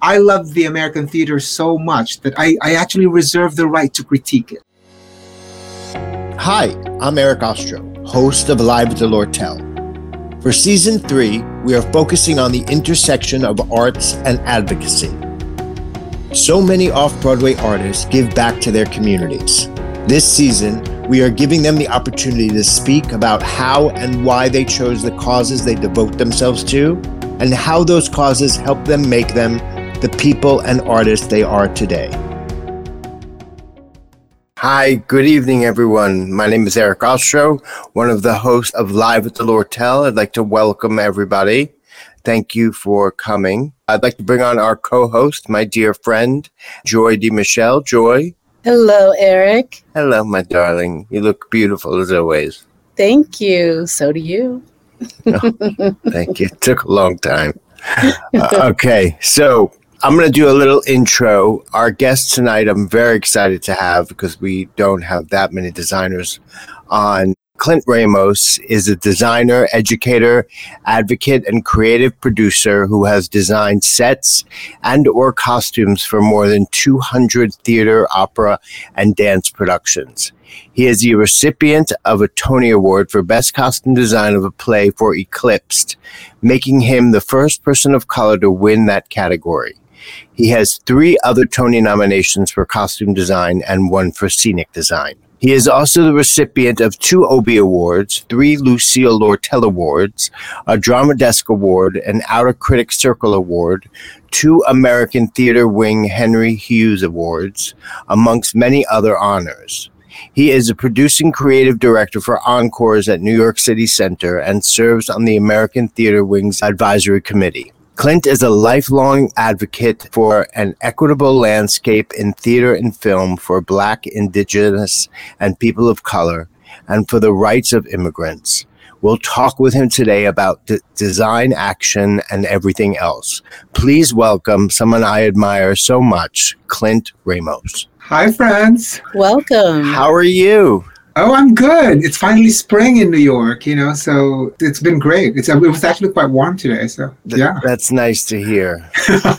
I love the American theater so much that I, I actually reserve the right to critique it. Hi, I'm Eric Ostro, host of Live at the Lortel. For season three, we are focusing on the intersection of arts and advocacy. So many off Broadway artists give back to their communities. This season, we are giving them the opportunity to speak about how and why they chose the causes they devote themselves to, and how those causes help them make them the people and artists they are today. Hi, good evening, everyone. My name is Eric Ostro, one of the hosts of Live at the Lortel. I'd like to welcome everybody. Thank you for coming. I'd like to bring on our co host, my dear friend, Joy DeMichelle. Joy. Hello, Eric. Hello, my darling. You look beautiful as always. Thank you. So do you. oh, thank you. It took a long time. Uh, okay, so I'm going to do a little intro. Our guest tonight, I'm very excited to have because we don't have that many designers on. Clint Ramos is a designer, educator, advocate, and creative producer who has designed sets and or costumes for more than 200 theater, opera, and dance productions. He is the recipient of a Tony Award for Best Costume Design of a Play for Eclipsed, making him the first person of color to win that category. He has three other Tony nominations for costume design and one for scenic design. He is also the recipient of two Obie Awards, three Lucille Lortel Awards, a Drama Desk Award, an Outer Critics Circle Award, two American Theater Wing Henry Hewes Awards, amongst many other honors. He is a producing creative director for Encores at New York City Center and serves on the American Theater Wing's advisory committee. Clint is a lifelong advocate for an equitable landscape in theater and film for Black, Indigenous, and people of color, and for the rights of immigrants. We'll talk with him today about d- design, action, and everything else. Please welcome someone I admire so much, Clint Ramos. Hi, friends. Welcome. How are you? Oh, I'm good. It's finally spring in New York, you know, so it's been great. It's it was actually quite warm today, so yeah. That's nice to hear.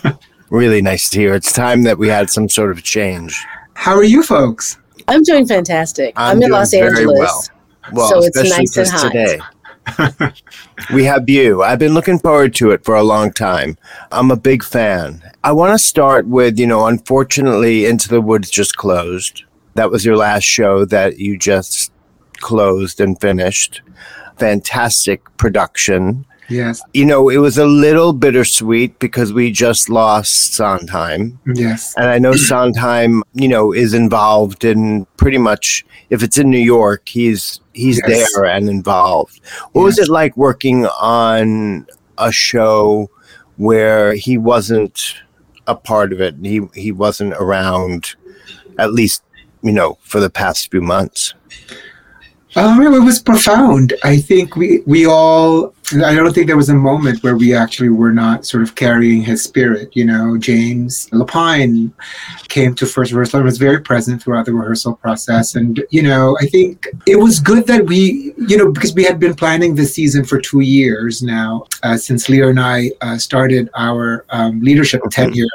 really nice to hear. It's time that we had some sort of change. How are you folks? I'm doing fantastic. I'm, I'm in Los Angeles. Well, well so it's especially nice and just hot. today. we have you. I've been looking forward to it for a long time. I'm a big fan. I want to start with, you know, unfortunately, Into the Woods just closed. That was your last show that you just closed and finished. Fantastic production. Yes. You know, it was a little bittersweet because we just lost Sondheim. Yes. And I know Sondheim, you know, is involved in pretty much if it's in New York, he's he's Yes. there and involved. What was it like working on a show where he wasn't a part of it? He he wasn't around at least, you know, for the past few months. Um, it was profound. I think we we all. I don't think there was a moment where we actually were not sort of carrying his spirit. You know, James Lapine came to first rehearsal and was very present throughout the rehearsal process. And you know, I think it was good that we, you know, because we had been planning this season for two years now uh, since Leo and I uh, started our um, leadership tenure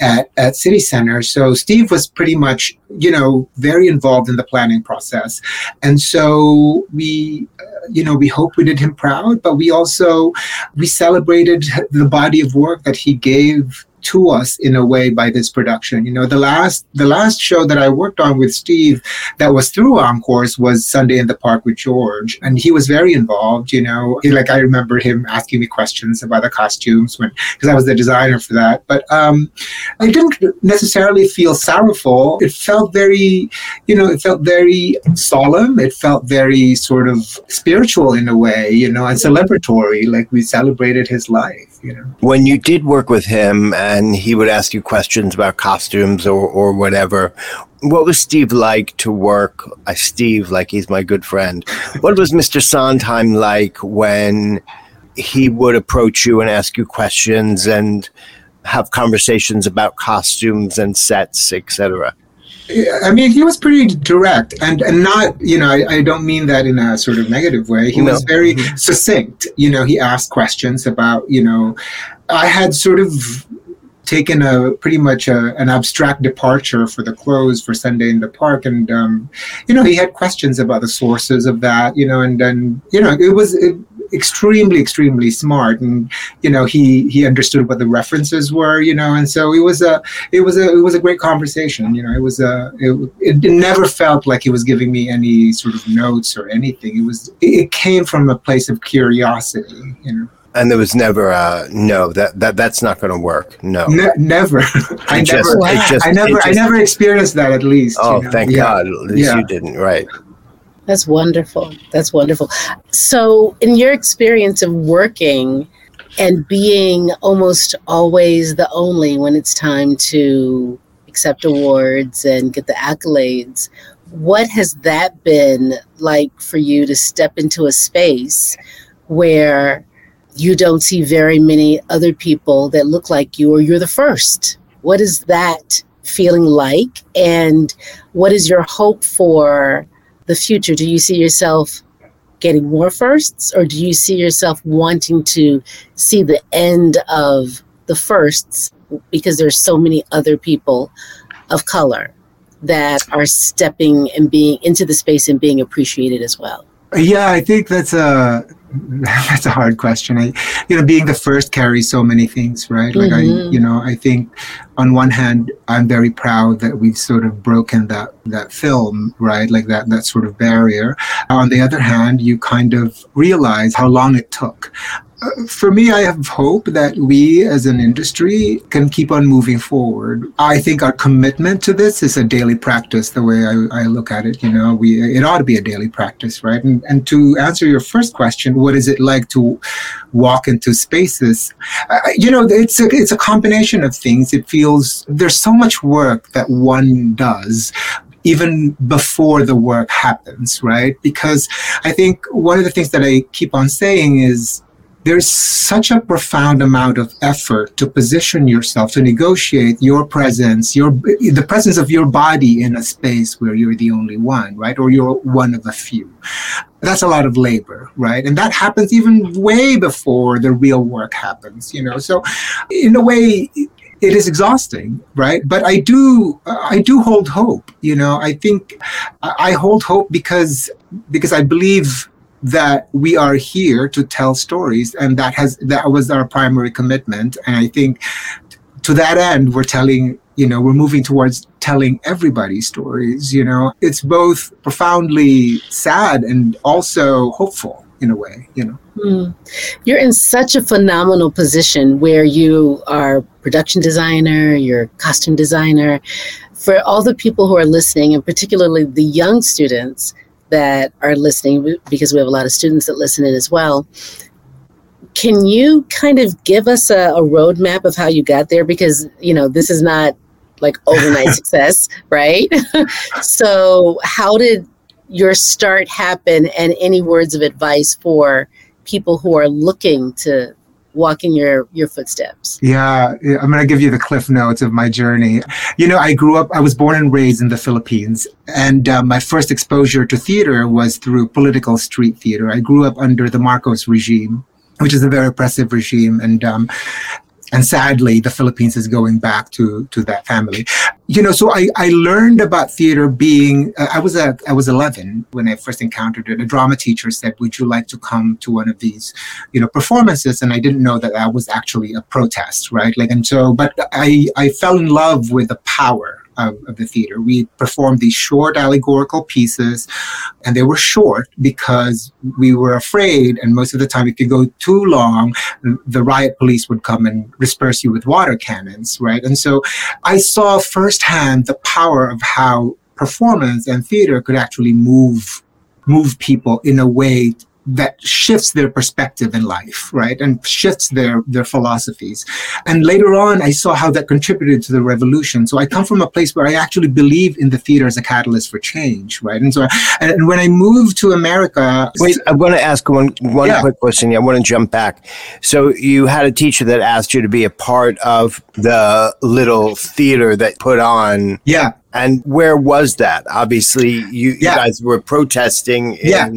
at at City Center. So Steve was pretty much, you know, very involved in the planning process. And so we, uh, you know, we hope we did him proud, but we also we celebrated the body of work that he gave to us in a way by this production. You know, the last the last show that I worked on with Steve that was through Encores was Sunday in the Park with George, and he was very involved. You know, He- like I remember him asking me questions about the costumes when because I was the designer for that. But um, I didn't necessarily feel sorrowful. It felt very, you know, it felt very solemn. It felt very sort of spiritual in a way, you know, and celebratory. Like we celebrated his life, When you did work with him and he would ask you questions about costumes or, or whatever, what was Steve like to work? Uh, Steve, like he's my good friend. What was Mr. Sondheim like when he would approach you and ask you questions and have conversations about costumes and sets, etc.? I mean, he was pretty direct and, and not, you know, I, I don't mean that in a sort of negative way. He No. was very succinct. You know, he asked questions about, you know, I had sort of taken a pretty much a, an abstract departure for the clothes for Sunday in the Park, and um, you know he had questions about the sources of that, you know, and then you know it was. It, extremely extremely smart and you know he he understood what the references were you know and so it was a it was a it was a great conversation you know it was a it, it never felt like he was giving me any sort of notes or anything it was it came from a place of curiosity you know and there was never a no that that that's not going to work no ne- never i just, never just, i never just, i never experienced that at least oh you know? thank yeah. god at least Yeah. you didn't right That's wonderful. That's wonderful. So, in your experience of working and being almost always the only when it's time to accept awards and get the accolades, what has that been like for you to step into a space where you don't see very many other people that look like you or you're the first? What is that feeling like? And what is your hope for? The future? Do you see yourself getting more firsts, or do you see yourself wanting to see the end of the firsts because there's so many other people of color that are stepping and being into the space and being appreciated as well? Yeah, I think that's a that's a hard question. I, you know, being the first carries so many things, right? Like Mhm. I, you know, I think on one hand, I'm very proud that we've sort of broken that that film, right? Like that that sort of barrier. On the other hand, you kind of realize how long it took. For me, I have hope that we as an industry can keep on moving forward. I think our commitment to this is a daily practice, the way I, I look at it. You know, we it ought to be a daily practice, right? And, and to answer your first question, what is it like to walk into spaces? Uh, you know, it's a, it's a combination of things. It feels there's so much work that one does even before the work happens, right? Because I think one of the things that I keep on saying is there's such a profound amount of effort to position yourself to negotiate your presence your the presence of your body in a space where you're the only one right? Or you're one of a few. That's a lot of labor right? And that happens even way before the real work happens you know? So in a way it is exhausting right? But i do i do hold hope you know? I think i hold hope because because i believe that we are here to tell stories and that has that was our primary commitment and i think to that end we're telling you know we're moving towards telling everybody's stories you know it's both profoundly sad and also hopeful in a way you know Hmm. You're in such a phenomenal position where you are production designer, you're costume designer. For all the people who are listening, and particularly the young students that are listening, because we have a lot of students that listen in as well, can you kind of give us a, a roadmap of how you got there? Because, you know, this is not like overnight success, right? so, how did your start happen, and any words of advice for people who are looking to walk in your your footsteps? Yeah, yeah, I'm going to give you the cliff notes of my journey. You know, I grew up, I was born and raised in the Philippines, and uh, my first exposure to theater was through political street theater. I grew up under the Marcos regime, which is a very oppressive regime, and um, and sadly, the Philippines is going back to to that family. You know, so I, I learned about theater being uh, I was a I was 11 when I first encountered it. A drama teacher said, "Would you like to come to one of these, you know, performances?" And I didn't know that that was actually a protest, right? Like, and so, but I I fell in love with the power of, of the theater. We performed these short allegorical pieces, and they were short because we were afraid. And most of the time, if you go too long, the riot police would come and disperse you with water cannons, right? And so I saw firsthand the power of how performance and theater could actually move move people in a way that shifts their perspective in life, right? And shifts their their philosophies. And later on, I saw how that contributed to the revolution. So I come from a place where I actually believe in the theater as a catalyst for change, right? And so, and when I moved to America, Wait, I'm going to ask one one Yeah. quick question. Yeah. I want to jump back. So you had a teacher that asked you to be a part of the little theater that put on, yeah, and where was that? Obviously, you, you guys were protesting Yeah.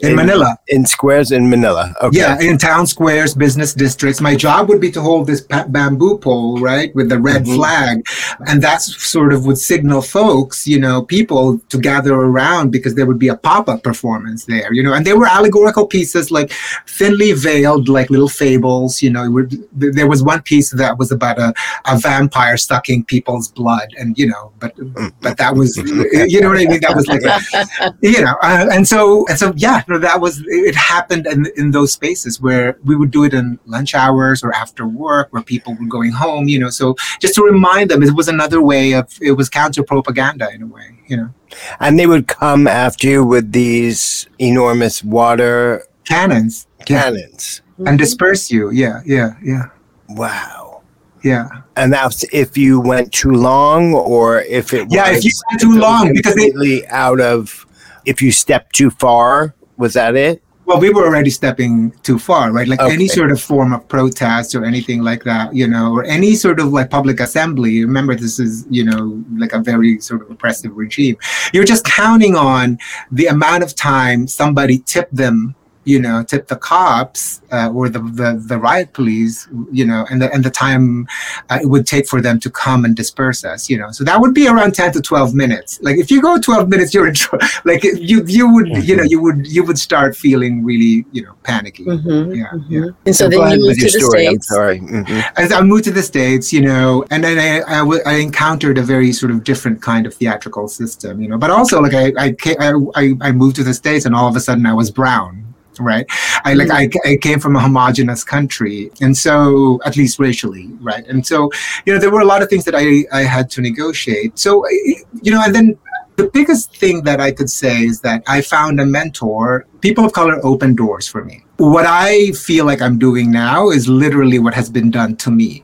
In in, Manila. In squares in Manila. Okay. Yeah, in town squares, business districts. My job would be to hold this bamboo pole, right, with the red mm-hmm. flag. And that's sort of would signal folks, you know, people to gather around because there would be a pop up performance there, you know. And they were allegorical pieces, like thinly veiled, like little fables, you know. Would, there was one piece that was about a, a vampire sucking people's blood. And, you know, but but that was, you know what I mean? That was like, a, you know, uh, and so, and so, yeah, that was it happened in, in those spaces where we would do it in lunch hours or after work where people were going home you know so just to remind them it was another way of it was counter propaganda in a way you know. And they would come after you with these enormous water cannons. Cannons. Yeah. and disperse you. Yeah yeah yeah. Wow. Yeah. And that's if you went too long or if it yeah if you went too long because completely out of if you stepped too far was that it? Well, we were already stepping too far, right? Like okay. any sort of form of protest or anything like that, you know, or any sort of like public assembly. Remember, this is, you know, like a very sort of oppressive regime. You're just counting on the amount of time somebody tipped them you know, tip the cops uh, or the, the, the riot police, you know, and the and the time uh, it would take for them to come and disperse us, you know. So that would be around ten to twelve minutes. Like if you go twelve minutes, you're in trouble. Like you you would mm-hmm. you know you would you would start feeling really you know panicky. Mm-hmm. Yeah, mm-hmm. yeah. And so, so then you moved to the story. states. I'm sorry. Mm-hmm. As I moved to the states, you know, and then I, I, w- I encountered a very sort of different kind of theatrical system, you know. But also like I I, I I moved to the states, and all of a sudden I was brown right? I like I, mm-hmm. I came from a homogenous country and so at least racially right? And so you know there were a lot of things that i i had to negotiate. So you know and then the biggest thing that i could say is that i found a mentor people of color open doors for me. What i feel like i'm doing now is literally what has been done to me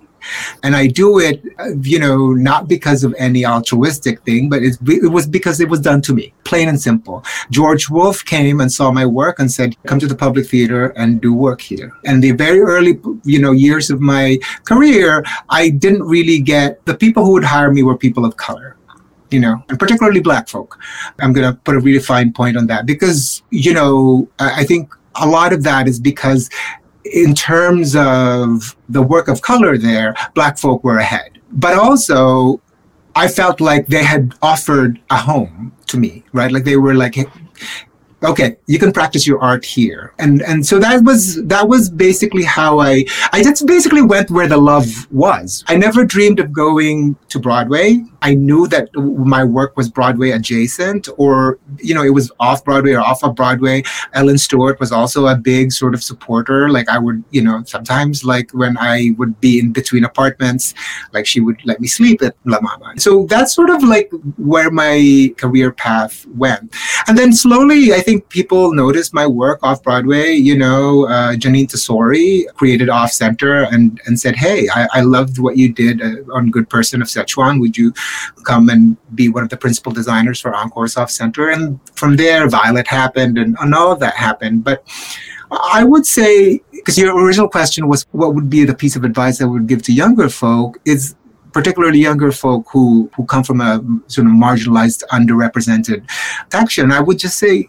and I do it, uh, you know, not because of any altruistic thing, but it was because it was done to me, plain and simple. George Wolfe came and saw my work and said, come to the public theater and do work here. And the very early, you know, years of my career, I didn't really get the people who would hire me were people of color you know, and particularly black folk. I'm going to put a really fine point on that because, you know, I think a lot of that is because in terms of the work of color there, black folk were ahead. But also, I felt like they had offered a home to me, right? Like they were like, okay you can practice your art here and and so that was that was basically how i i just basically went where the love was i never dreamed of going to broadway. I knew that my work was broadway adjacent or you know it was off broadway or off of broadway. Ellen stewart was also a big sort of supporter. Like i would you know sometimes like when i would be in between apartments like she would let me sleep at la mama. So that's sort of like where my career path went. And then slowly i think people noticed my work off Broadway. You know, uh, Jeanine Tesori created Off Center and, and said, Hey, I, I loved what you did uh, on Good Person of Szechuan. Would you come and be one of the principal designers for Encore Off Center? And from there, Violet happened and, and all of that happened. But I would say, because your original question was what would be the piece of advice I would give to younger folk, is particularly younger folk who who come from a sort of marginalized, underrepresented section, I would just say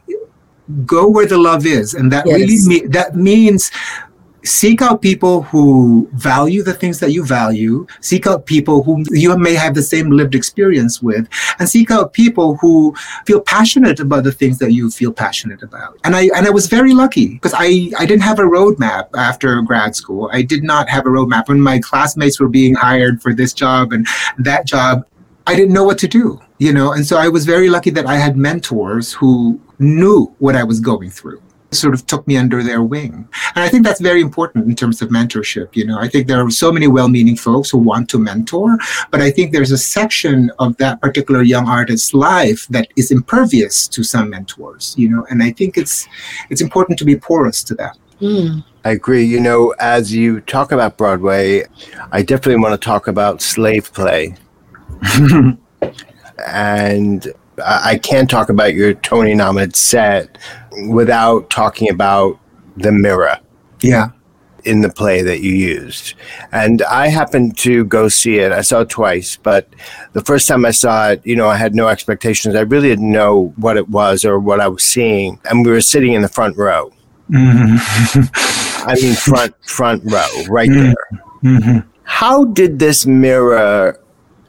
go where the love is and that yes. really me- that means seek out people who value the things that you value. Seek out people who you may have the same lived experience with. And seek out people who feel passionate about the things that you feel passionate about. And i and i was very lucky because i i didn't have a roadmap after grad school. I did not have a roadmap when my classmates were being hired for this job and that job. I didn't know what to do you know? And so i was very lucky that i had mentors who knew what I was going through sort of took me under their wing. And I think that's very important in terms of mentorship. You know, I think there are so many well-meaning folks who want to mentor, but I think there's a section of that particular young artist's life that is impervious to some mentors, you know, and I think it's it's important to be porous to that. Mm. I agree. You know, as you talk about Broadway, I definitely want to talk about slave play. and I can't talk about your Tony nominated set without talking about the mirror. Yeah. in the play that you used. And I happened to go see it. I saw it twice, but the first time I saw it, you know, I had no expectations. I really didn't know what it was or what I was seeing. And we were sitting in the front row. Mm-hmm. I mean, front front row, right mm-hmm. there. Mm-hmm. How did this mirror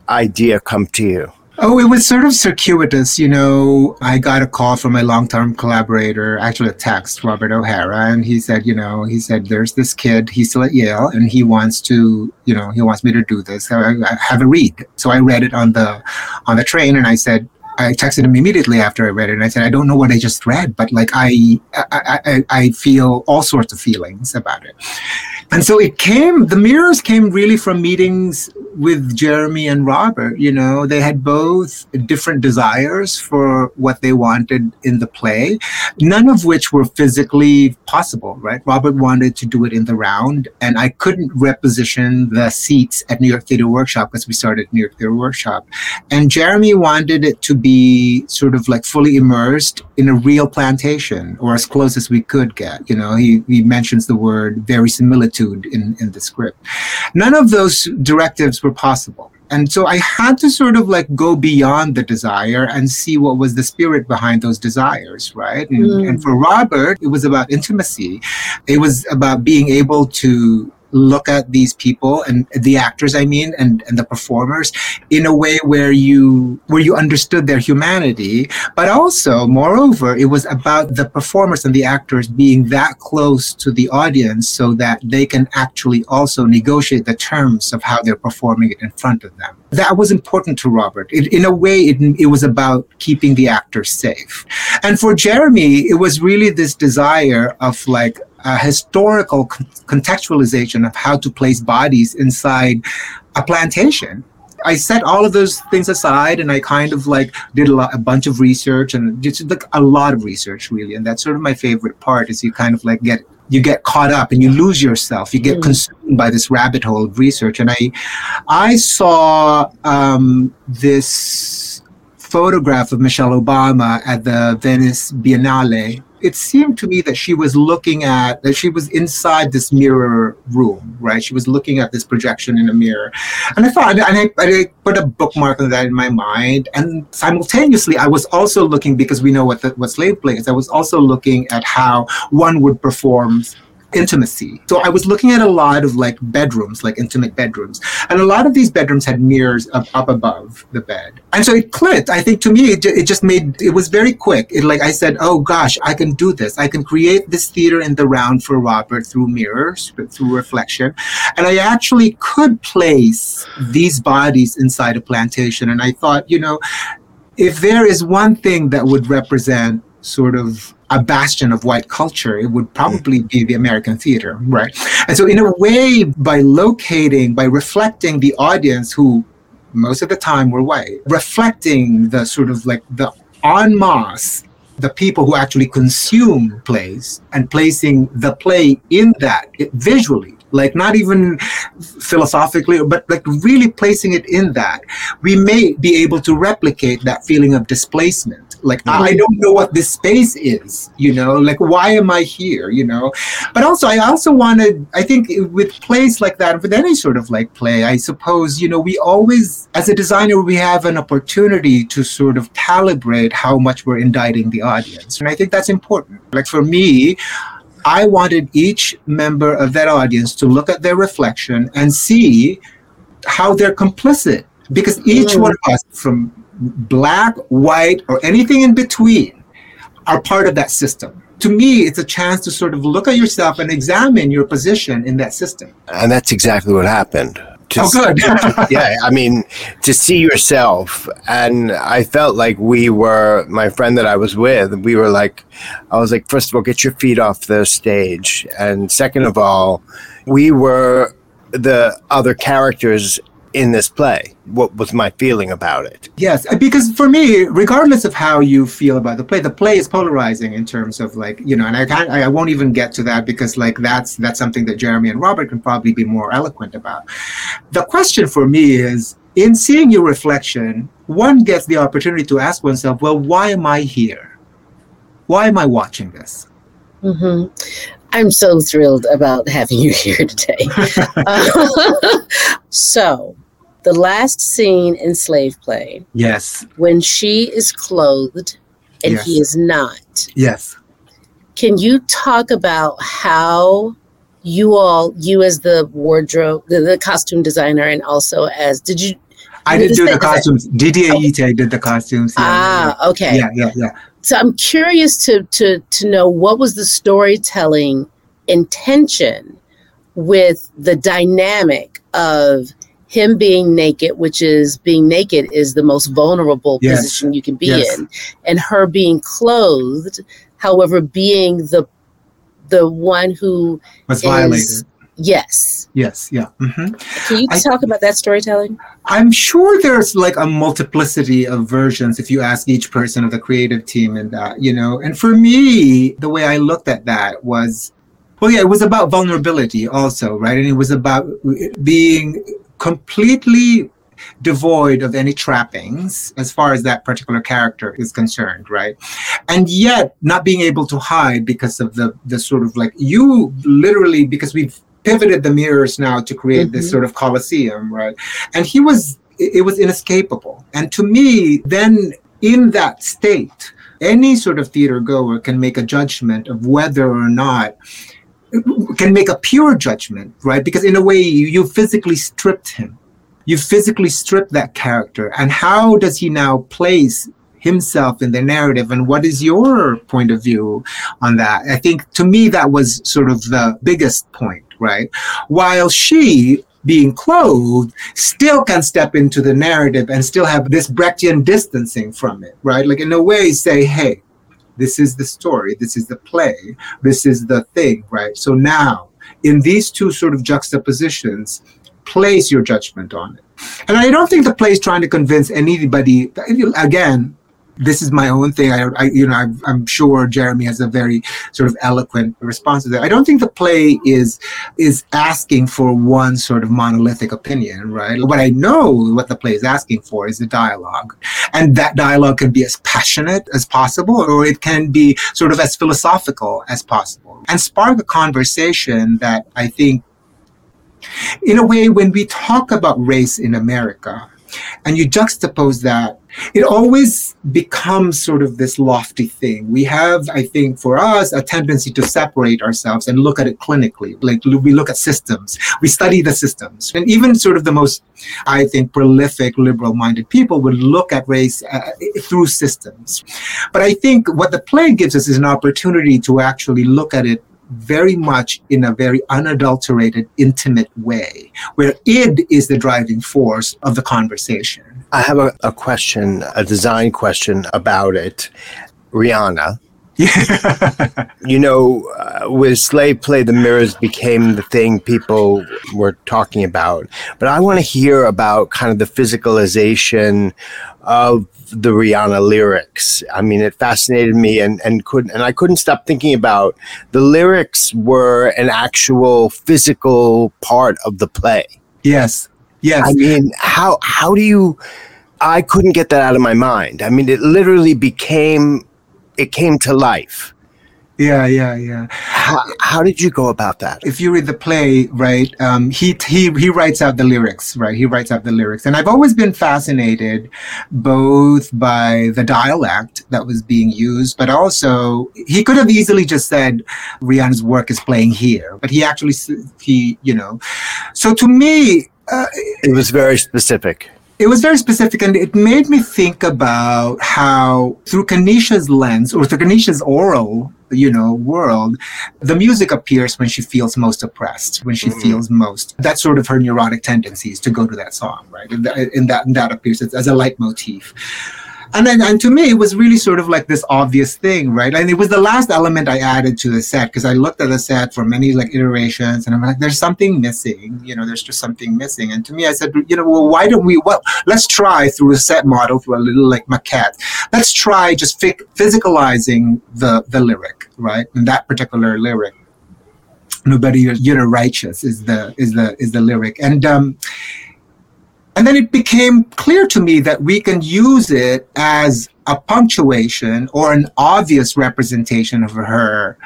idea come to you? Oh, it was sort of circuitous. You know, I got a call from my long term collaborator, actually a text, Robert O'Hara, and he said, you know, he said, there's this kid, he's still at Yale, and he wants to, you know, he wants me to do this. I, I have a read. So I read it on the on the train, and I said, I texted him immediately after I read it, and I said, I don't know what I just read, but like I, I, I, I feel all sorts of feelings about it. And so it came, the mirrors came really from meetings with Jeremy and Robert. You know, they had both different desires for what they wanted in the play, none of which were physically possible, right? Robert wanted to do it in the round, and I couldn't reposition the seats at New York Theater Workshop because we started New York Theater Workshop. And Jeremy wanted it to be sort of like fully immersed in a real plantation or as close as we could get. You know, he, he mentions the word very verisimilitude in, in the script. None of those directives were possible. And so I had to sort of like go beyond the desire and see what was the spirit behind those desires, right? And, mm. and for Robert, it was about intimacy. It was about being able to look at these people and the actors i mean and, and the performers in a way where you where you understood their humanity. But also moreover it was about the performers and the actors being that close to the audience so that they can actually also negotiate the terms of how they're performing it in front of them. That was important to robert. It, in a way it, it was about keeping the actors safe. And for jeremy it was really this desire of like a historical contextualization of how to place bodies inside a plantation. I set all of those things aside and I kind of like did a, lot, a bunch of research and just like a lot of research really. And that's sort of my favorite part is you kind of like get you get caught up and you lose yourself. You get mm. consumed by this rabbit hole of research. And I I saw um, this photograph of Michelle Obama at the Venice Biennale it seemed to me that she was looking at that she was inside this mirror room, right? She was looking at this projection in a mirror, and I thought, and I, I put a bookmark on that in my mind, and simultaneously, I was also looking because we know what the, what slave play is. I was also looking at how one would perform intimacy. So I was looking at a lot of like bedrooms, like intimate bedrooms. And a lot of these bedrooms had mirrors up, up above the bed. And so it clicked. I think to me, it, it just made, it was very quick. It like, I said, oh gosh, I can do this. I can create this theater in the round for Robert through mirrors, through reflection. And I actually could place these bodies inside a plantation. And I thought, you know, if there is one thing that would represent sort of a bastion of white culture, it would probably mm. be the American theater, right? And so, in a way, by locating, by reflecting the audience who most of the time were white, reflecting the sort of like the en masse, the people who actually consume plays and placing the play in that it, visually like not even philosophically, but like really placing it in that, we may be able to replicate that feeling of displacement. Like, mm-hmm. I don't know what this space is, you know, like, why am I here, you know? But also, I also wanted, I think with plays like that, with any sort of like play, I suppose, you know, we always, as a designer, we have an opportunity to sort of calibrate how much we're indicting the audience. And I think that's important. Like, for me, I wanted each member of that audience to look at their reflection and see how they're complicit. Because each mm. one of us, from black, white, or anything in between, are part of that system. To me, it's a chance to sort of look at yourself and examine your position in that system. And that's exactly what happened to oh, good. yeah, I mean, to see yourself. And I felt like we were, my friend that I was with, we were like, I was like, first of all, get your feet off the stage. And second of all, we were the other characters in this play? What was my feeling about it? Yes, uh, because for me, regardless of how you feel about the play, the play is polarizing in terms of like you know, and I can't, I won't even get to that because like that's that's something that Jeremy and Robert can probably be more eloquent about. The question for me is, in seeing your reflection, one gets the opportunity to ask oneself, well, why am I here? Why am I watching this? Mm-hmm. I'm so thrilled about having you here today. uh, so, the last scene in Slave Play. Yes. When she is clothed and yes. he is not. Yes. Can you talk about how you all, you as the wardrobe, the, the costume designer, and also as, did you? I didn't do the costumes. Dede oh. Ayite did the costumes. Yeah, ah, yeah. okay. Yeah, yeah, yeah. So I'm curious to to to know what was the storytelling intention with the dynamic of him being naked, which is being naked is the most vulnerable yes. position you can be yes. in, and her being clothed, however, being the the one who was is, violated. Yes. Yes. Yeah. Mm-hmm. Can you I, talk about that storytelling? I'm sure there's like a multiplicity of versions if you ask each person of the creative team and that, you know. And for me, the way I looked at that was well, yeah, it was about vulnerability also, right? And it was about being completely devoid of any trappings as far as that particular character is concerned right? And yet not being able to hide because of the the sort of like you literally because we've pivoted the mirrors now to create mm-hmm. this sort of coliseum right? And he was it was inescapable. And to me then in that state any sort of theater goer can make a judgment of whether or not can make a pure judgment, right? Because in a way, you, you physically stripped him. You physically stripped that character. And how does he now place himself in the narrative? And what is your point of view on that? I think to me, that was sort of the biggest point, right? While she, being clothed still can step into the narrative and still have this Brechtian distancing from it, right? Like in a way say, hey, this is the story. This is the play. This is the thing, right? So now, in these two sort of juxtapositions, place your judgment on it. And I don't think the play is trying to convince anybody. Again, this is my own thing. I, I you know, I'm, I'm, sure Jeremy has a very sort of eloquent response to that. I don't think the play is is asking for one sort of monolithic opinion, right? What I know, what the play is asking for, is a dialogue, and that dialogue can be as passionate as possible, or it can be sort of as philosophical as possible, and spark a conversation that I think, in a way, when we talk about race in America, and you juxtapose that it always becomes sort of this lofty thing. We have, I think, for us, a tendency to separate ourselves and look at it clinically. Like we look at systems, we study the systems. And even sort of the most, I think, prolific liberal minded people would look at race uh, through systems. But I think what the play gives us is an opportunity to actually look at it very much in a very unadulterated, intimate way, where id is the driving force of the conversation. I have a, a question, a design question about it. Rihanna. you know, uh, with slave play, the mirrors became the thing people were talking about. But I want to hear about kind of the physicalization of the Rihanna lyrics. I mean, it fascinated me, and and couldn't and I couldn't stop thinking about the lyrics were an actual physical part of the play. Yes, Yes. I mean, how how do you? I couldn't get that out of my mind. I mean, it literally became, it came to life. Yeah, yeah, yeah. How, how did you go about that? If you read the play, right, um, he he he writes out the lyrics, right? He writes out the lyrics, and I've always been fascinated both by the dialect that was being used, but also he could have easily just said Rihanna's work is playing here, but he actually he you know, so to me uh, it was very specific. It was very specific, and it made me think about how, through Kaneisha's lens or through Kaneisha's aural, you know, world, the music appears when she feels most oppressed, when she mm-hmm. feels most. That's sort of her neurotic tendencies to go to that song, right? And that, and that, and that appears as, as a leitmotif and then and to me it was really sort of like this obvious thing right? And it was the last element i added to the set because i looked at the set for many like iterations and i'm like there's something missing you know there's just something missing. And to me i said you know well why don't we well let's try through a set model through a little like maquette. Let's try just fi- physicalizing the the lyric right? And that particular lyric nobody you know righteous is the is the is the lyric. And um and then it became clear to me that we can use it as a punctuation or an obvious representation of her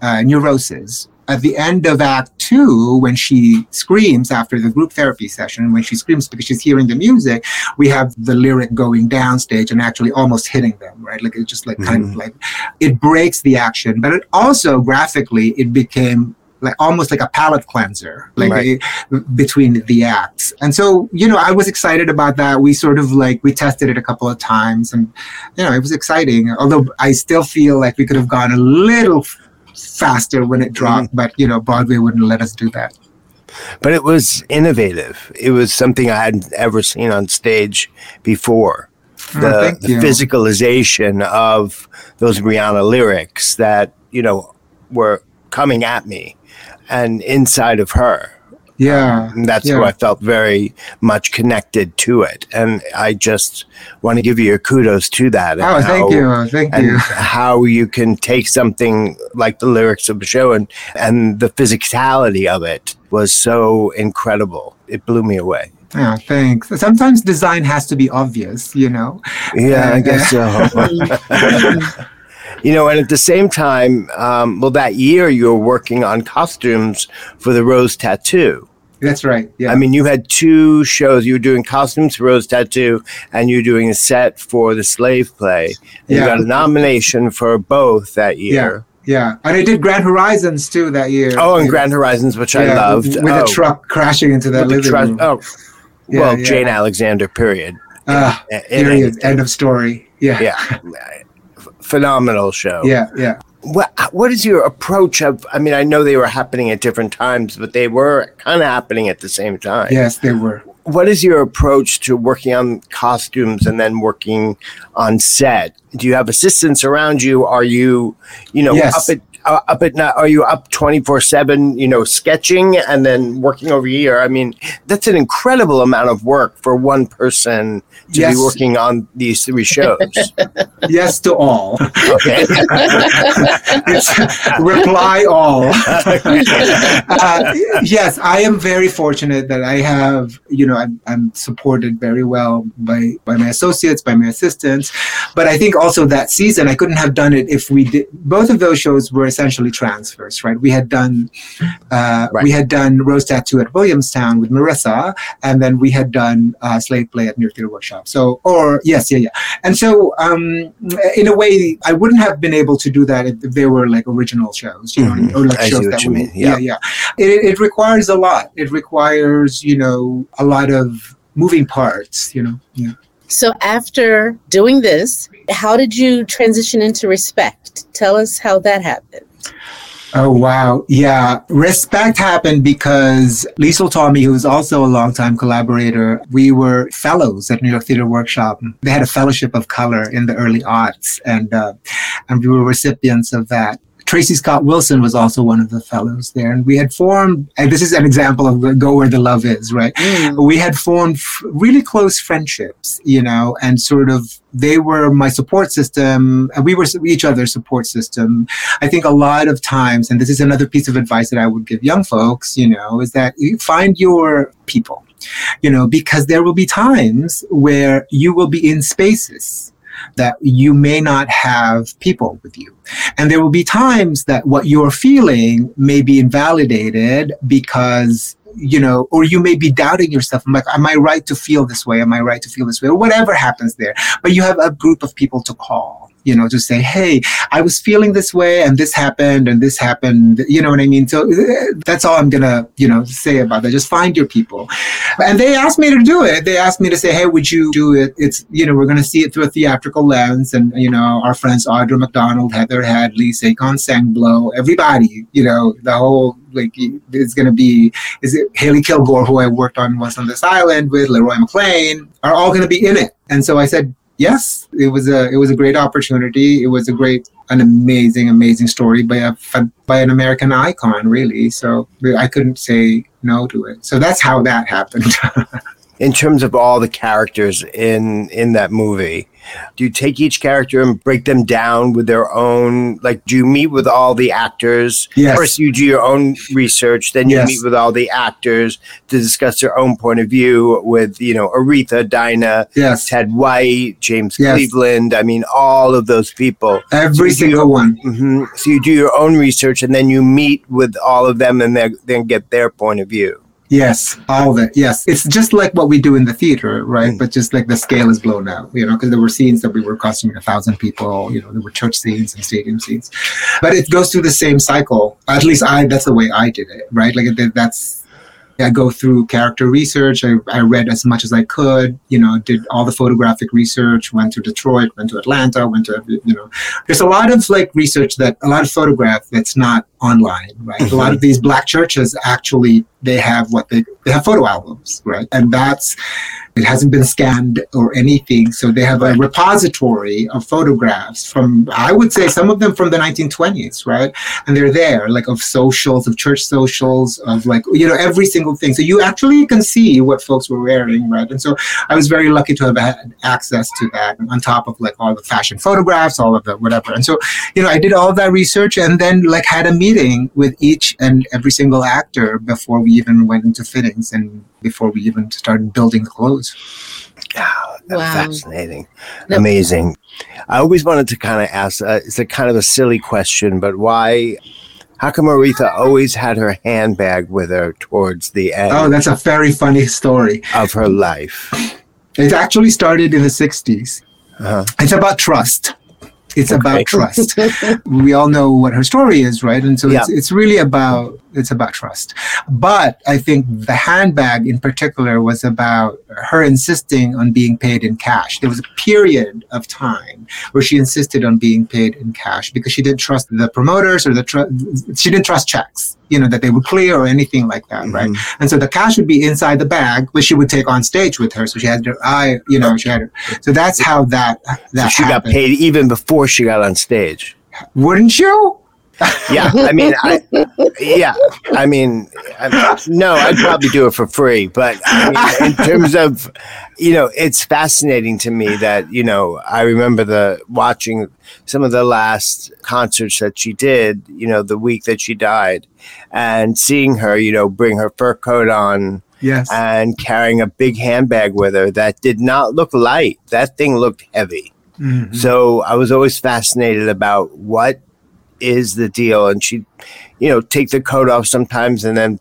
uh, neurosis. At the end of act two when she screams after the group therapy session when she screams because she's hearing the music we have the lyric going downstage and actually almost hitting them right? Like it's just like kind of like it breaks the action. But it also graphically it became like almost like a palate cleanser like Right. a- between the acts. And so you know i was excited about that. We sort of like we tested it a couple of times and you know it was exciting. Although i still feel like we could have gone a little faster when it dropped mm-hmm. but you know broadway wouldn't let us do that. But it was innovative. It was something I hadn't ever seen on stage before. Oh, The, thank the physicalization of those Rihanna lyrics that, you know, were coming at me and inside of her. yeah And that's yeah. where I felt very much connected to it. And I just want to give you your kudos to that. oh thank how- you thank and you how you can take something like the lyrics of the show and, and the physicality of it was so incredible. It blew me away. yeah thanks sometimes design has to be obvious you know Yeah, I guess so. Uh, You know, and at the same time, um, well, that year you were working on costumes for the Rose Tattoo. that's right yeah I mean, you had two shows. You were doing costumes for Rose Tattoo, and you were doing a set for the Slave Play. And You got a nomination for both that year. yeah Yeah. and i did grand horizons too that year Oh, and Grand Horizons, which I Yeah, loved. with oh, a truck crashing into that living trust- room Oh, Yeah, well, yeah. Jane Alexander, period. In period end of story yeah Yeah. Phenomenal show. yeah yeah What, what is your approach of? I mean, I know they were happening at different times, but they were kind of happening at the same time. yes they were What is your approach to working on costumes and then working on set? Do you have assistants around you? Are you, you know, Yes. up at uh, up at night? Are you up twenty four seven? You know, sketching and then working over here. I mean, that's an incredible amount of work for one person to Yes. be working on these three shows. yes to all Okay. Reply all uh, yes i am very fortunate that i have you know I'm, I'm supported very well by by my associates by my assistants but i think also that season i couldn't have done it if we did both of those shows were essentially transfers right? We had done uh, Right. we had done rose tattoo at williamstown with marissa and then we had done uh, slave play at near theater workshop. So or yes yeah yeah. And so um in a way i wouldn't have been able to do that if they were like original shows you know Mhm. or like I shows that we, mean, yeah yeah. yeah. It, it requires a lot. It requires you know a lot of moving parts you know? Yeah So after doing this, how did you transition into respect? Tell us how that happened. Oh wow, yeah. Respect happened because Liesl Tommy, who was also a longtime collaborator, we were fellows at New York Theater Workshop. They had a fellowship of color in the early aughts, and uh, and we were recipients of that. Tracey Scott Wilson was also one of the fellows there, and we had formed. And this is an example of the go where the love is, right? Mm. we had formed f- really close friendships, you know, and sort of they were my support system, and we were each other's support system. I think a lot of times, and this is another piece of advice that I would give young folks, you know, is that you find your people, you know, because there will be times where you will be in spaces that you may not have people with you. And there will be times that what you're feeling may be invalidated because you know, or you may be doubting yourself. I'm like, am I right to feel this way? Am I right to feel this way? Or whatever happens there. But you have a group of people to call, you know, to say, hey, I was feeling this way and this happened and this happened. You know what I mean? So uh, that's all I'm going to, you know, say about that. Just find your people. And they asked me to do it. They asked me to say, hey, would you do it? It's, you know, we're going to see it through a theatrical lens. And, you know, our friends Audra McDonald, Heather Headley, Saycon Sengbloh, everybody, you know, the whole, like, it's going to be, is it Hailey Kilgore, who I worked on Once on This Island with, LeRoy McClain, are all going to be in it. And so I said, yes, it was a, it was a great opportunity. It was a great, an amazing, amazing story by a, by an American icon, really. So I couldn't say no to it. So that's how that happened. in terms of all the characters in in that movie do you take each character and break them down with their own like do you meet with all the actors Yes. first you do your own research then you Yes. meet with all the actors to discuss their own point of view with you know aretha dinah Yes. ted white james Yes. cleveland i mean all of those people Every So do- single one. hmm So you do your own research, and then you meet with all of them, and then get their point of view. Yes, all it. Yes, it's just like what we do in the theater, right? Mm. But just like the scale is blown out, you know, because there were scenes that we were costuming a thousand people. You know, there were church scenes and stadium scenes, but it goes through the same cycle. At least I, that's the way I did it, right? Like that's. I go through character research. I, I read as much as I could, you know, did all the photographic research, went to Detroit, went to Atlanta, went to, you know, there's a lot of like research that, a lot of photograph that's not online, right? A lot of mm-hmm. these black churches actually, they have what they, they have photo albums, right? And that's, it hasn't been scanned or anything. So they have a repository of photographs from, I would say some of them from the 1920s, right? And they're there, like of socials, of church socials, of like, you know, every single thing. So you actually can see what folks were wearing, right? And so I was very lucky to have had access to that on top of like all the fashion photographs, all of the whatever. And so, you know, I did all that research and then like had a meeting with each and every single actor before we even went into fittings and before we even started building the clothes. Wow, that's Wow. fascinating, No. amazing. I always wanted to kind of ask. Uh, it's a kind of a silly question, but why? How come Aretha always had her handbag with her towards the end Oh, that's a very funny story. of her life? It actually started in the 60s. Uh-huh. It's about trust. It's Okay. about trust. we all know what her story is, right? And so it's, it's really about it's about trust. But I think the handbag in particular was about her insisting on being paid in cash. There was a period of time where she insisted on being paid in cash because she didn't trust the promoters or the tr- she didn't trust checks, you know, that they would clear or anything like that, right? Mm-hmm. And so the cash would be inside the bag, which she would take on stage with her. So she had her eye, you know, she had her. So that's how that So that she got paid even before she got on stage. Wouldn't you? Yeah, I mean, I, yeah, I mean, I, no, I'd probably do it for free. But I mean, in terms of, you know, it's fascinating to me that you know I remember the watching some of the last concerts that she did. You know, the week that she died, and seeing her, you know, bring her fur coat on Yes. and carrying a big handbag with her that did not look light. That thing looked heavy. Mhm. So I was always fascinated about what is the deal. And she'd, you know, take the coat off sometimes and then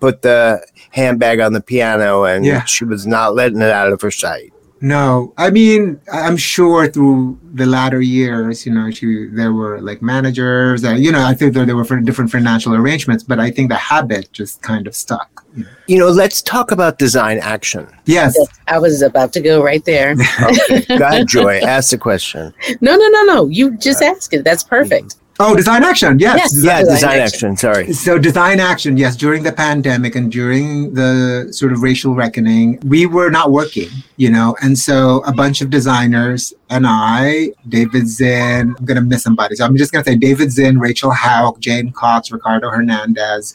put the handbag on the piano and Yeah. she was not letting it out of her sight. No, I mean, I'm sure through the latter years, you know, she, there were like managers, and, you know, I think there, there were for different financial arrangements, but I think the habit just kind of stuck. You know, let's talk about design action. Yes. I was about to go right there. Okay. Go ahead, Joy. Ask the question. No, no, no, no. You just ask it. That's perfect. Oh, design action. Yes. Yes. Design- Yeah, Design design action. action. Sorry. So design action, yes, during the pandemic and during the sort of racial reckoning, we were not working, you know, and so a bunch of designers and I, David Zinn, I'm gonna miss somebody. So I'm just gonna say David Zinn, Rachel Hauck, Jane Cox, Ricardo Hernandez,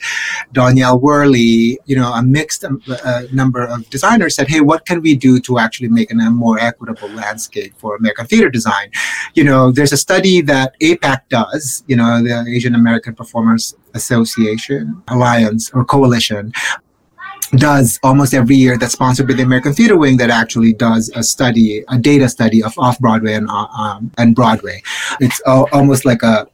Danielle Worley, you know, a mixed um, uh, number of designers said, hey, what can we do to actually make a more equitable landscape for American theater design? You know, there's a study that APAC does, you know, the Asian American Performers Association, Alliance, or Coalition, does almost every year that's sponsored by the American Theater Wing that actually does a study, a data study of off Broadway and uh, um, and Broadway. It's al- almost like a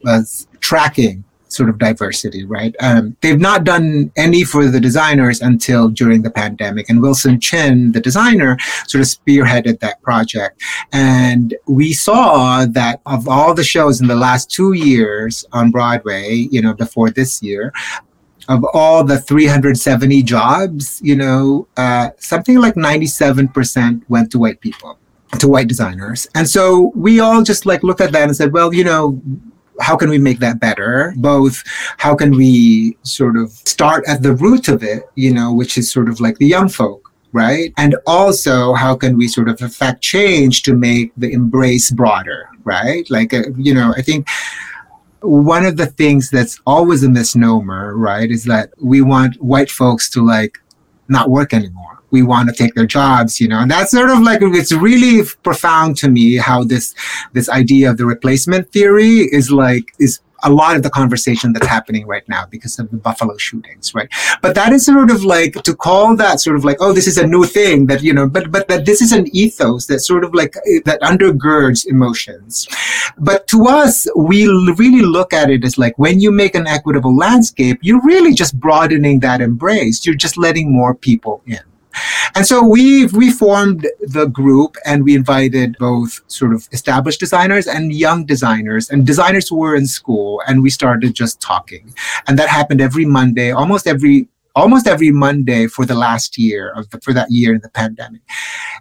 tracking sort of diversity, right? Um, they've not done any for the designers until during the pandemic, and Wilson Chin, the designer, sort of spearheaded that project. And we saw that of all the shows in the last two years on Broadway, you know, before this year, of all the 370 jobs, you know, uh, something like 97% went to white people, to white designers. And so we all just like looked at that and said, well, you know, how can we make that better? Both, how can we sort of start at the root of it, you know, which is sort of like the young folk, right? And also, how can we sort of affect change to make the embrace broader, right? Like, uh, you know, I think one of the things that's always a misnomer, right, is that we want white folks to like not work anymore, we want to take their jobs, you know. And that's sort of like it's really profound to me how this this idea of the replacement theory is like is a lot of the conversation that's happening right now because of the Buffalo shootings, right? But that is sort of like to call that sort of like, oh, this is a new thing that, you know, but, but that this is an ethos that sort of like, eh, that undergirds emotions. But to us, we really look at it as like when you make an equitable landscape, you're really just broadening that embrace. You're just letting more people in. And so we we formed the group and we invited both sort of established designers and young designers and designers who were in school and we started just talking. And that happened every Monday, almost every almost every Monday for the last year of the, for that year in the pandemic.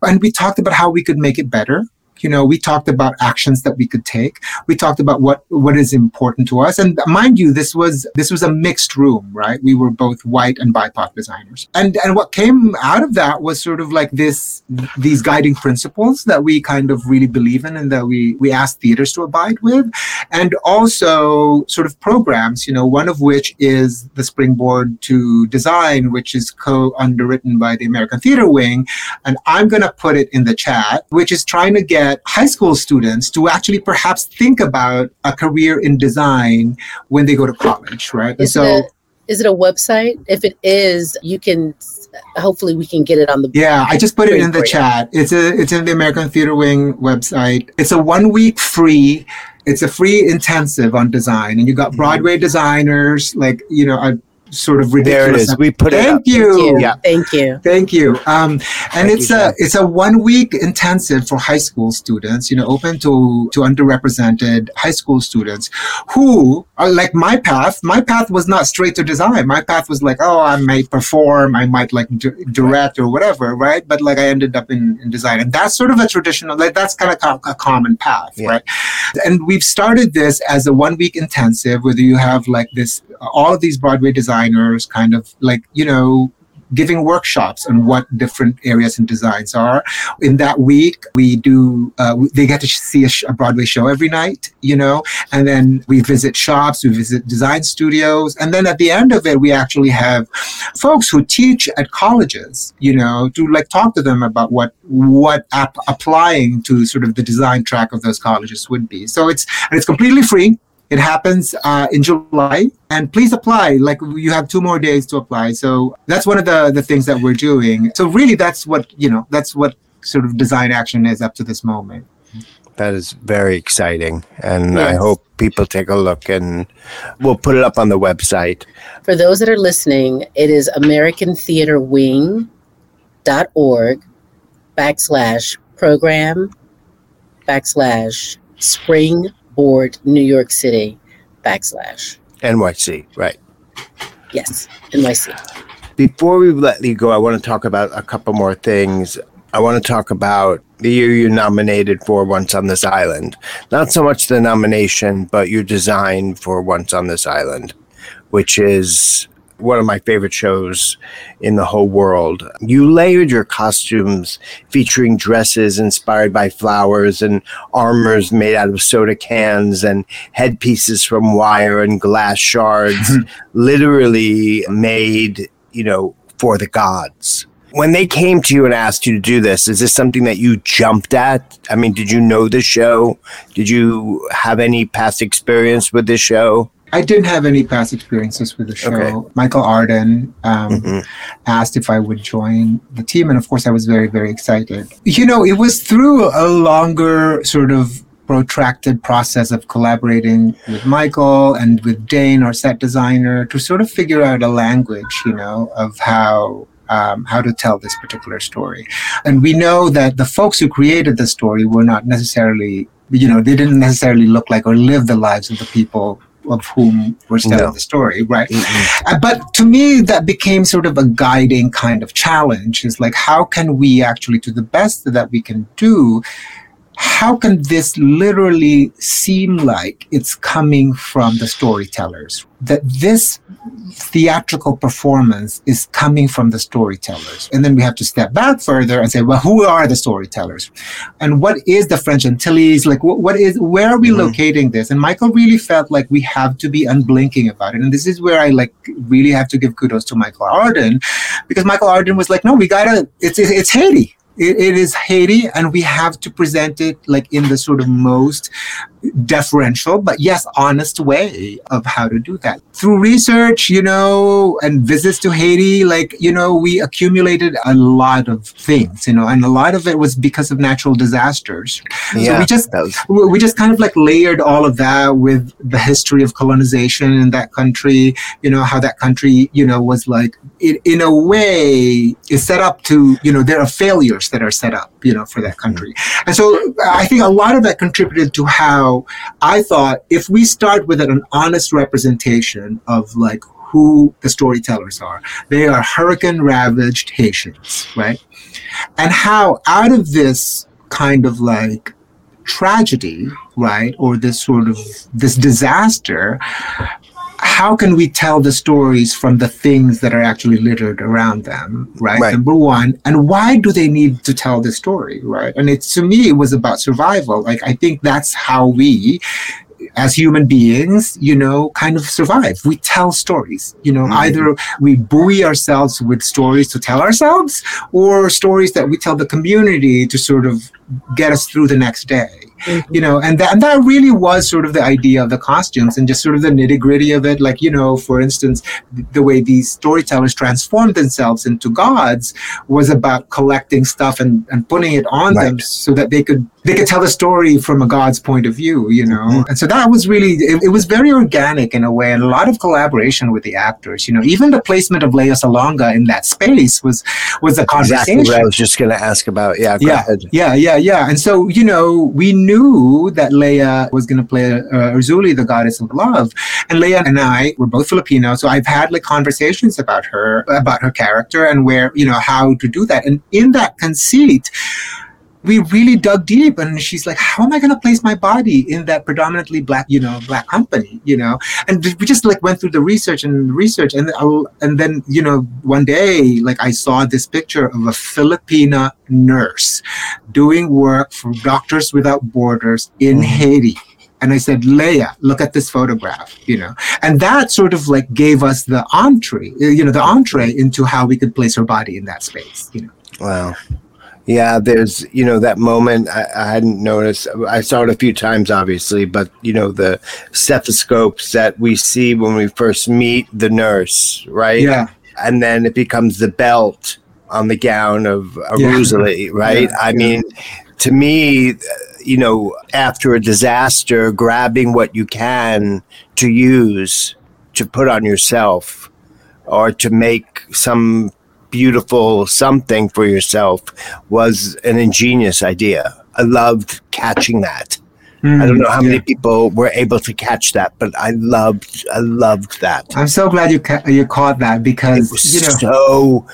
And we talked about how we could make it better you know we talked about actions that we could take. We talked about what what is important to us. And mind you this was this was a mixed room right? We were both white and bipoc designers. And and what came out of that was sort of like this these guiding principles that we kind of really believe in and that we we ask theaters to abide with. And also sort of programs you know one of which is the springboard to design which is co-underwritten by the american theater wing. And i'm going to put it in the chat which is trying to get get high school students to actually perhaps think about a career in design when they go to college, right? Is so. It a, is it a website? If it is, you can hopefully we can get it on the yeah i just put it in the chat it's a it's in the american theater wing website it's a one week free it's a free intensive on design and you got mm-hmm. broadway designers like you know sort of ridiculous. There it is. We put Thank it. Thank you. Yeah. Thank you. Thank you. Um, and Thank it's you, a it's a one week intensive for high school students. You know, open to to underrepresented high school students who are like my path. My path was not straight to design. My path was like, oh, I might perform, I might like d- direct or whatever, right? But like I ended up in, in design, and that's sort of a traditional. Like that's kind of co- a common path, yeah. right? And we've started this as a one week intensive, whether you have like this all of these Broadway designers kind of like, you know, giving workshops on what different areas and designs are. In that week, we do, uh, they get to see a, sh- a, Broadway show every night, you know, and then we visit shops, we visit design studios. And then at the end of it, we actually have folks who teach at colleges, you know, to like talk to them about what, what ap- applying to sort of the design track of those colleges would be. So it's, and it's completely free. It happens uh, in July, and please apply. Like you have two more days to apply. So that's one of the the things that we're doing. So really, that's what you know. That's what sort of design action is up to this moment. That is very exciting, and yes. I hope people take a look, and we'll put it up on the website. For those that are listening, it is AmericanTheaterWing.org backslash program backslash spring board New York City backslash. NYC, right. Yes, NYC. Before we let you go, I want to talk about a couple more things. I want to talk about the year you nominated for Once on This Island. Not so much the nomination, but your design for Once on This Island, which is one of my favorite shows in the whole world. You layered your costumes featuring dresses inspired by flowers and armors made out of soda cans and headpieces from wire and glass shards, literally made, you know, for the gods. When they came to you and asked you to do this, is this something that you jumped at? I mean, did you know the show? Did you have any past experience with this show? I didn't have any past experiences with the show. Okay. Michael Arden um, mm-hmm. asked if I would join the team, and of course, I was very, very excited. You know, it was through a longer sort of protracted process of collaborating with Michael and with Dane, our set designer, to sort of figure out a language, you know, of how um, how to tell this particular story. And we know that the folks who created the story were not necessarily, you know, they didn't necessarily look like or live the lives of the people of whom we're telling no. the story, right? Mm-hmm. Uh, but to me, that became sort of a guiding kind of challenge. Is like, how can we actually, to the best that we can do, how can this literally seem like it's coming from the storytellers? That this theatrical performance is coming from the storytellers. And then we have to step back further and say, well, who are the storytellers? And what is the French Antilles? Like, what, what is, where are we mm-hmm. locating this? And Michael really felt like we have to be unblinking about it. And this is where I like really have to give kudos to Michael Arden because Michael Arden was like, no, we gotta, it's, it's Haiti it, it is Haiti, and we have to present it like in the sort of most deferential, but yes, honest way of how to do that. Through research, you know, and visits to Haiti, like, you know, we accumulated a lot of things, you know, and a lot of it was because of natural disasters. Yeah, so we just was- we just kind of like layered all of that with the history of colonization in that country, you know, how that country, you know, was like it, in a way is set up to, you know, there are failures that are set up, you know, for that country. And so I think a lot of that contributed to how I thought if we start with an honest representation of like who the storytellers are, they are hurricane ravaged Haitians, right? And how out of this kind of like tragedy, right, or this sort of this disaster, how can we tell the stories from the things that are actually littered around them right? right, number one and why do they need to tell the story right and it's to me it was about survival like i think that's how we as human beings, you know, kind of survive. We tell stories, you know, mm-hmm. either we buoy ourselves with stories to tell ourselves or stories that we tell the community to sort of get us through the next day. You know, and that, and that really was sort of the idea of the costumes and just sort of the nitty gritty of it. Like, you know, for instance, the way these storytellers transformed themselves into gods was about collecting stuff and, and putting it on right. them so that they could they could tell the story from a god's point of view you know? Mm-hmm. and so that was really it, it, was very organic in a way and a lot of collaboration with the actors you know? Even the placement of Lea Salonga in that space was was a conversation exactly what I was just going to ask about. Yeah yeah ahead. yeah yeah yeah. And so you know we knew that Lea was going to play uh, Erzulie the goddess of love and Lea and I were both Filipino so I've had like conversations about her about her character and where you know how to do that. And in that conceit we really dug deep and she's like how am i going to place my body in that predominantly black you know black company you know and we just like went through the research and research and I'll, and then you know one day like i saw this picture of a filipina nurse doing work for doctors without borders in mm. haiti and I said, Lea, look at this photograph, you know, and that sort of like gave us the entree, you know, the entree into how we could place her body in that space, you know. Wow. Yeah, there's you know that moment I, I, hadn't noticed. I saw it a few times, obviously, but you know the stethoscopes that we see when we first meet the nurse, right? Yeah, and then it becomes the belt on the gown of a yeah. right? Yeah, I yeah. mean, to me, you know, after a disaster, grabbing what you can to use to put on yourself or to make some beautiful something for yourself was an ingenious idea. I loved catching that. Mm, I don't know how yeah. many people were able to catch that, but I loved, I loved that. I'm so glad you ca- you caught that because it was you know. so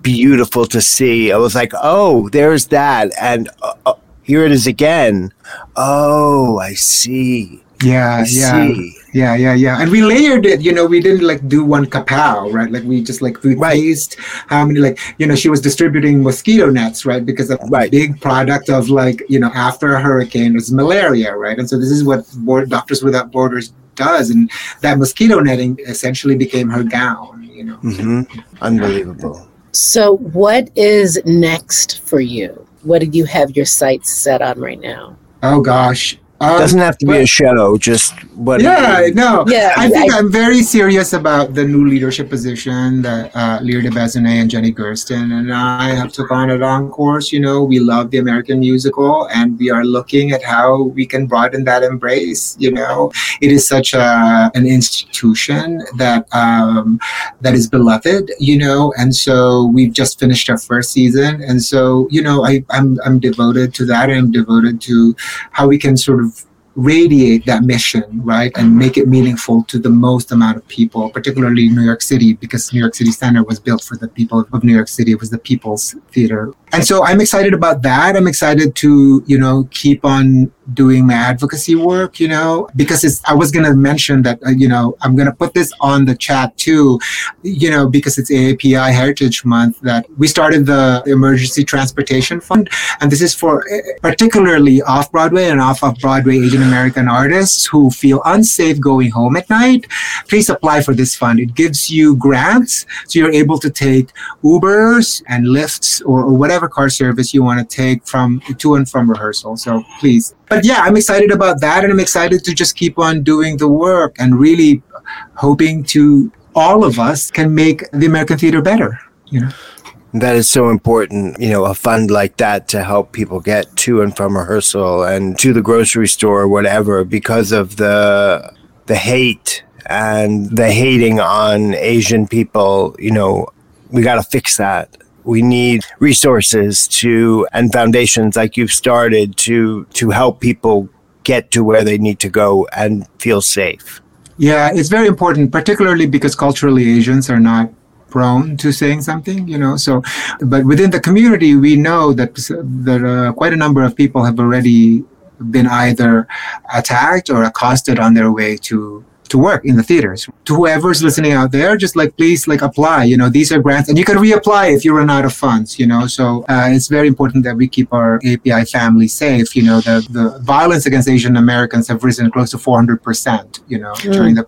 beautiful to see. I was like, oh, there's that, and uh, uh, here it is again. Oh, I see. Yeah, I yeah. See. Yeah, yeah, yeah. And we layered it, you know, we didn't like do one kapow, right? Like we just like we right. how many like, you know, she was distributing mosquito nets, right? Because a right. big product of like, you know, after a hurricane was malaria, right? And so this is what board, Doctors Without Borders does. And that mosquito netting essentially became her gown, you know. Mm-hmm. Unbelievable. So what is next for you? What do you have your sights set on right now? Oh gosh. Um, Doesn't have to be a show, just what. Yeah, no. Yeah, I think I, am very serious about the new leadership position that uh, Lear deBessonet and Jenny Gersten and I have took on at Encores. You know, we love the American musical, and we are looking at how we can broaden that embrace. You know, it is such a an institution that um, that is beloved. You know, and so we've just finished our first season, and so you know, I, I'm I'm devoted to that. I'm devoted to how we can sort of radiate that mission, right, and make it meaningful to the most amount of people, particularly New York City, because New York City Center was built for the people of New York City. It was the people's theater. And so I'm excited about that. I'm excited to, you know, keep on doing my advocacy work, you know, because it's, I was going to mention that, uh, you know, I'm going to put this on the chat too, you know, because it's AAPI Heritage Month that we started the Emergency Transportation Fund. And this is for uh, particularly off Broadway and off of Broadway Asian American artists who feel unsafe going home at night. Please apply for this fund. It gives you grants. So you're able to take Ubers and Lyfts or, or whatever car service you want to take from to and from rehearsal. So please. But yeah, I'm excited about that. And I'm excited to just keep on doing the work and really hoping to all of us can make the American theater better, you know. That is so important, you know, a fund like that to help people get to and from rehearsal and to the grocery store or whatever because of the the hate and the hating on Asian people, you know, we got to fix that. We need resources to and foundations like you've started to to help people get to where they need to go and feel safe. Yeah, it's very important, particularly because culturally Asians are not prone to saying something, you know. So, but within the community, we know that that uh, quite a number of people have already been either attacked or accosted on their way to to work in the theaters. To whoever's listening out there, just like please like apply. You know, these are grants, and you can reapply if you run out of funds. You know, so uh, it's very important that we keep our API family safe. You know, the the violence against Asian Americans have risen close to 400 percent. You know, mm. during the,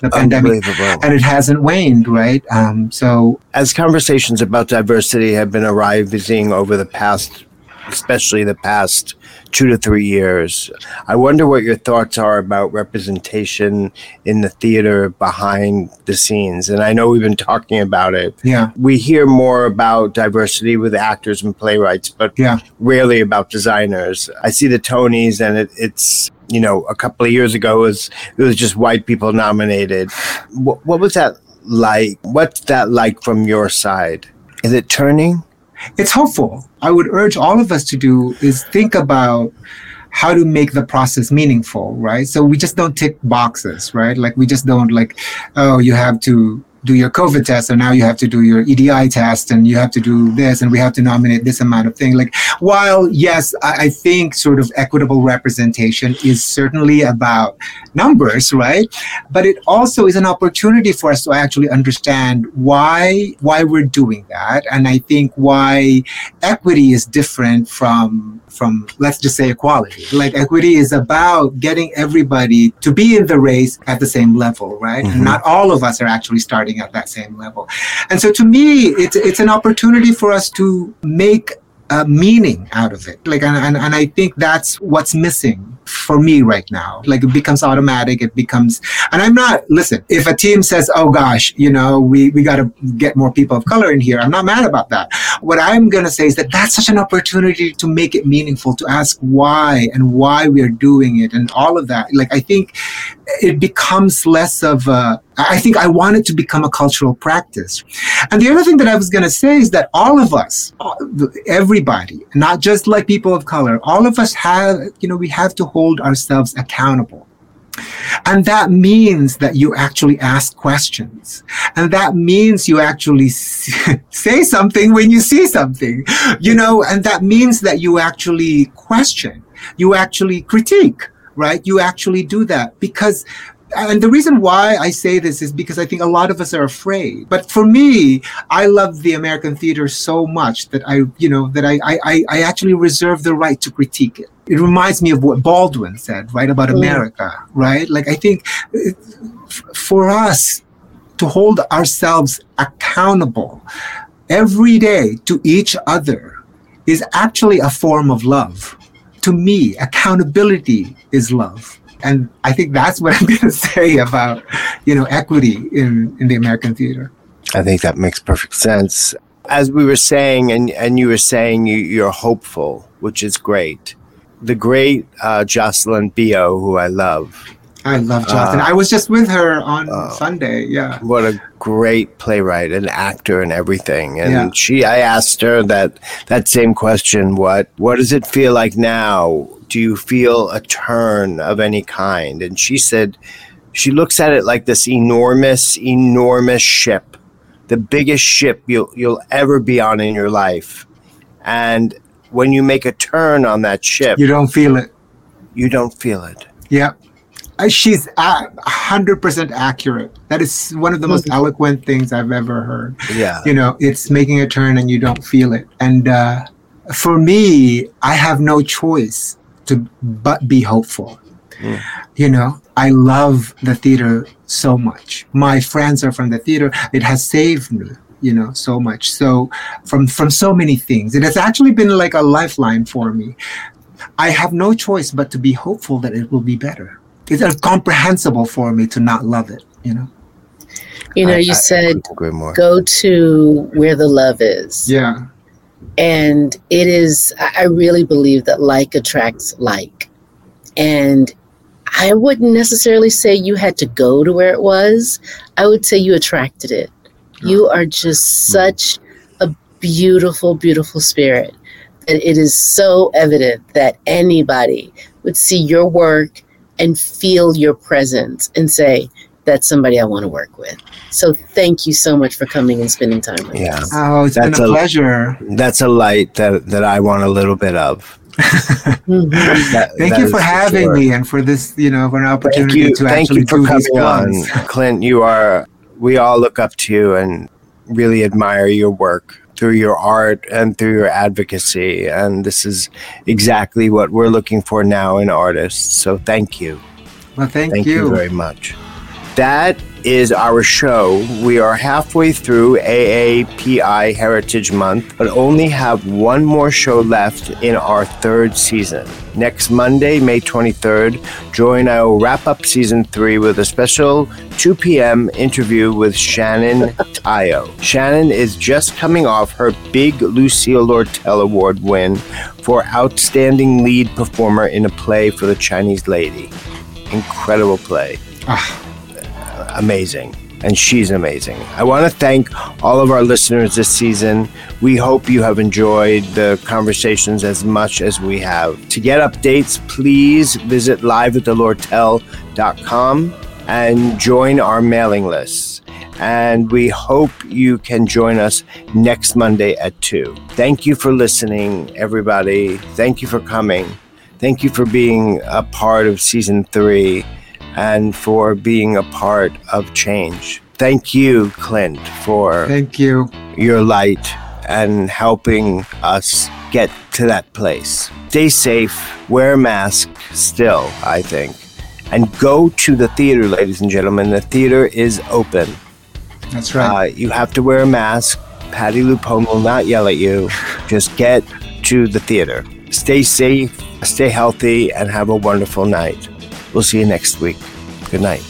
the pandemic, and it hasn't waned. Right. Um, so as conversations about diversity have been arising over the past, especially the past two to three years. I wonder what your thoughts are about representation in the theater behind the scenes. And I know we've been talking about it. Yeah. We hear more about diversity with actors and playwrights, but yeah. rarely about designers. I see the Tonys and it, it's you know, a couple of years ago it was it was just white people nominated. What, what was that like? What's that like from your side? Is it turning? It's hopeful. I would urge all of us to do is think about how to make the process meaningful, right? So we just don't tick boxes, right? Like we just don't like, oh, you have to do your COVID test, and now you have to do your EDI test, and you have to do this, and we have to nominate this amount of thing. Like, while yes, I, I think sort of equitable representation is certainly about numbers, right? But it also is an opportunity for us to actually understand why why we're doing that, and I think why equity is different from from let's just say equality. Like equity is about getting everybody to be in the race at the same level, right? Mm-hmm. And not all of us are actually starting at that same level. And so to me, it's it's an opportunity for us to make uh, meaning out of it. Like, and, and, and I think that's what's missing for me right now. Like it becomes automatic. It becomes, and I'm not, listen, if a team says, oh gosh, you know, we, we got to get more people of color in here, I'm not mad about that. What I'm going to say is that that's such an opportunity to make it meaningful, to ask why and why we are doing it and all of that. Like, I think it becomes less of a, I think I want it to become a cultural practice. And the other thing that I was going to say is that all of us, everybody, not just like people of color, all of us have, you know, we have to hold ourselves accountable. And that means that you actually ask questions. And that means you actually say something when you see something, you know, and that means that you actually question, you actually critique, right? You actually do that because and the reason why I say this is because I think a lot of us are afraid. But for me, I love the American theater so much that I, you know, that I, I, I actually reserve the right to critique it. It reminds me of what Baldwin said, right, about mm. America, right? Like I think for us to hold ourselves accountable every day to each other is actually a form of love. To me, accountability is love and I think that's what I'm going to say about, you know, equity in, in the American theater. I think that makes perfect sense. As we were saying, and, and you were saying you, you're hopeful, which is great. The great uh, Jocelyn Bioh, who I love. I love Jocelyn. Uh, I was just with her on uh, Sunday. Yeah. What a great playwright and actor and everything. And yeah. she, I asked her that that same question. What What does it feel like now do you feel a turn of any kind? And she said, she looks at it like this enormous, enormous ship, the biggest ship you'll, you'll ever be on in your life. And when you make a turn on that ship, You don't feel it. you don't feel it. Yeah. She's a hundred percent accurate. That is one of the most eloquent things I've ever heard. Yeah. You know, it's making a turn and you don't feel it. And uh, for me, I have no choice to but be hopeful. Mm. You know, I love the theater so much. My friends are from the theater. It has saved me, you know, so much. So from from so many things. It has actually been like a lifeline for me. I have no choice but to be hopeful that it will be better. It's incomprehensible for me to not love it, you know. You know, I- you I said couldn't agree more. go to where the love is. Yeah. And it is, I I really believe that like attracts like. And I wouldn't necessarily say you had to go to where it was, I would say you attracted it. You are just hmm. such a beautiful, beautiful spirit that it is so evident that anybody would see your work and feel your presence and say, that's somebody I want to work with. So thank you so much for coming and spending time with Yeah. us. Oh, it's That's been a, a- pleasure. That's a light that, that I want a little bit of. Mhm. That- Thank that you for having sure. me and for this, you know, for an Thank opportunity you, to thank actually you for do these coming on. Clint. You are. We all look up to you and really admire your work through your art and through your advocacy. And this is exactly what we're looking for now in artists. So thank you. Well, thank, Thank you. you very much. That is our show. We are halfway through AAPI Heritage Month, but only have one more show left in our third season. Next Monday, May 23rd, Joy and I will wrap up season three with a special 2 p.m. interview with Shannon Tyo. Shannon is just coming off her big Lucille Lortel Award win for Outstanding Lead Performer in a Play for the Chinese Lady incredible play. Ah. Amazing. And she's amazing. I want to thank all of our listeners this season. We hope you have enjoyed the conversations as much as we have. To get updates, please visit liveathelortel.com and join our mailing lists. And we hope you can join us next Monday at 2. Thank you for listening, everybody. Thank you for coming. Thank you for being a part of season three and for being a part of change. Thank you, Clint, for Thank you. your light and helping us get to that place. Stay safe, wear a mask still, I think, and go to the theater, ladies and gentlemen. The theater is open. That's right. Uh, you have to wear a mask. Patti LuPone will not yell at you. Just get to the theater. Stay safe, stay healthy, and have a wonderful night. We'll see you next week. Good night.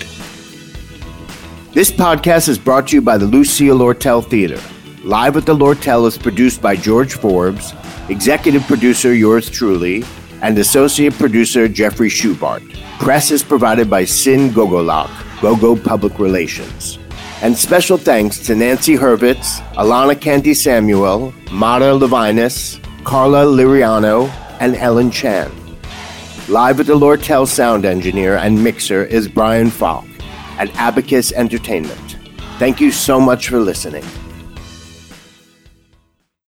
This podcast is brought to you by the Lucille Lortel Theater. Live at the Lortel is produced by George Forbes, executive producer yours truly, and associate producer Jeffrey Schubart. Press is provided by Sin Gogolak, Gogo Public Relations. And special thanks to Nancy Hurwitz, Alana Canty Samuel, Mara Levinus, Carla Liriano, and Ellen Chan. Live at the Lortel sound engineer and mixer is Brian Falk at Abacus Entertainment. Thank you so much for listening.